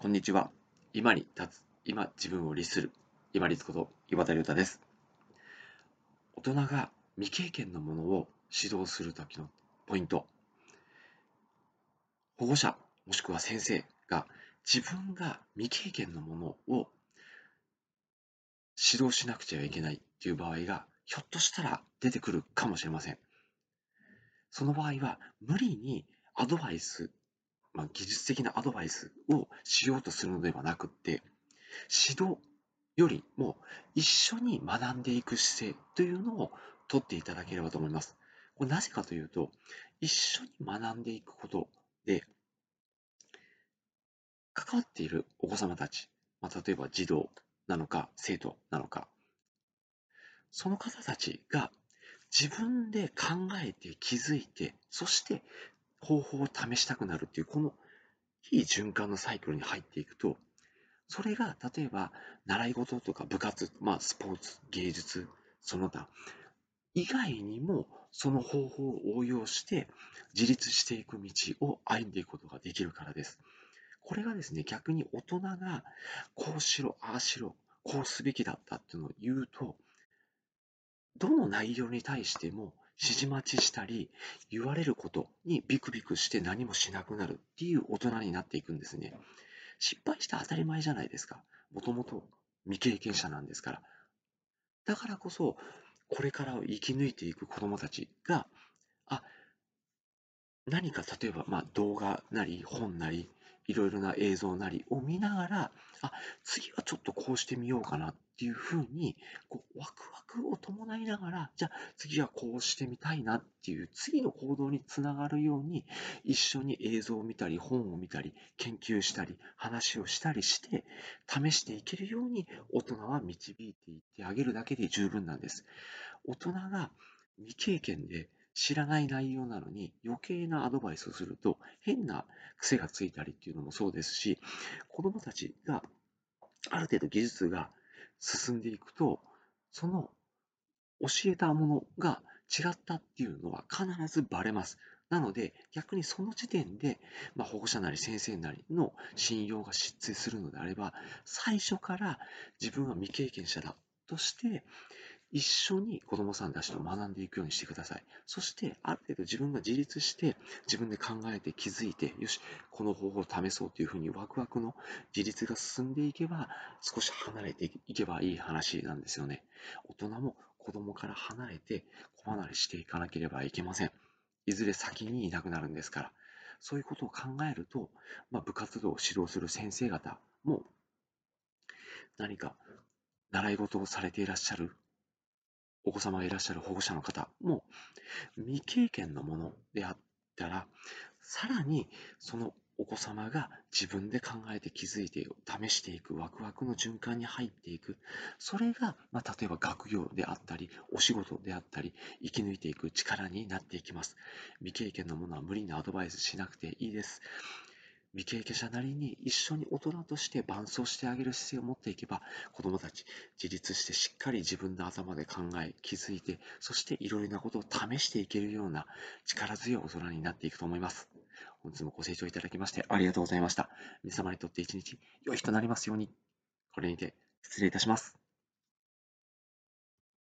こんにちは。今に立つ、今自分を律する、今立こと岩田亮太です。大人が未経験のものを指導するときのポイント。保護者もしくは先生が自分が未経験のものを指導しなくちゃいけないという場合がひょっとしたら出てくるかもしれません。その場合は無理にアドバイスまあ、技術的なアドバイスをしようとするのではなくって、指導よりも一緒に学んでいく姿勢というのをとっていただければと思います。これなぜかというと、一緒に学んでいくことで、関わっているお子様たち、まあ、例えば児童なのか生徒なのか、その方たちが自分で考えて気づいて、そして方法を試したくなるっていう、この非循環のサイクルに入っていくと、それが例えば習い事とか部活、まあ、スポーツ、芸術、その他以外にもその方法を応用して自立していく道を歩んでいくことができるからです。これがですね、逆に大人がこうしろ、ああしろ、こうすべきだったっていうのを言うと、どの内容に対しても指示待ちしたり、言われることにビクビクして何もしなくなるっていう大人になっていくんですね。失敗して当たり前じゃないですか。もともと未経験者なんですから。だからこそ、これからを生き抜いていく子供たちが、あ、何か例えば、まあ、動画なり本なりいろいろな映像なりを見ながら、あ、次はちょっとこうしてみようかなっていうふうに、こう、ワクワクを伴いながら、じゃあ次はこうしてみたいなっていう次の行動につながるように、一緒に映像を見たり、本を見たり、研究したり、話をしたりして、試していけるように大人は導いていってあげるだけで十分なんです。大人が未経験で知らない内容なのに余計なアドバイスをすると変な癖がついたりっていうのもそうですし子どもたちがある程度技術が進んでいくとその教えたものが違ったっていうのは必ずバレます。なので逆にその時点で、まあ、保護者なり先生なりの信用が失墜するのであれば最初から自分は未経験者だとして一緒に子供さんたちと学んでいくようにしてください。そして、ある程度自分が自立して、自分で考えて気づいて、よし、この方法を試そうというふうにワクワクの自立が進んでいけば、少し離れていけばいい話なんですよね。大人も子供から離れて、子離れしていかなければいけません。いずれ先にいなくなるんですから。そういうことを考えると、まあ、部活動を指導する先生方も、何か習い事をされていらっしゃるお子様がいらっしゃる保護者の方も未経験のものであったら、さらにそのお子様が自分で考えて気づいて試していくワクワクの循環に入っていく。それが、まあ、例えば学業であったりお仕事であったり生き抜いていく力になっていきます。未経験のものは無理なアドバイスしなくていいです。未経験者なりに一緒に大人として伴走してあげる姿勢を持っていけば子どもたち自立してしっかり自分の頭で考え気づいてそしていろいろなことを試していけるような力強い大人になっていくと思います。本日もご清聴いただきましてありがとうございました。皆様にとって一日良い日となりますように。これにて失礼いたします。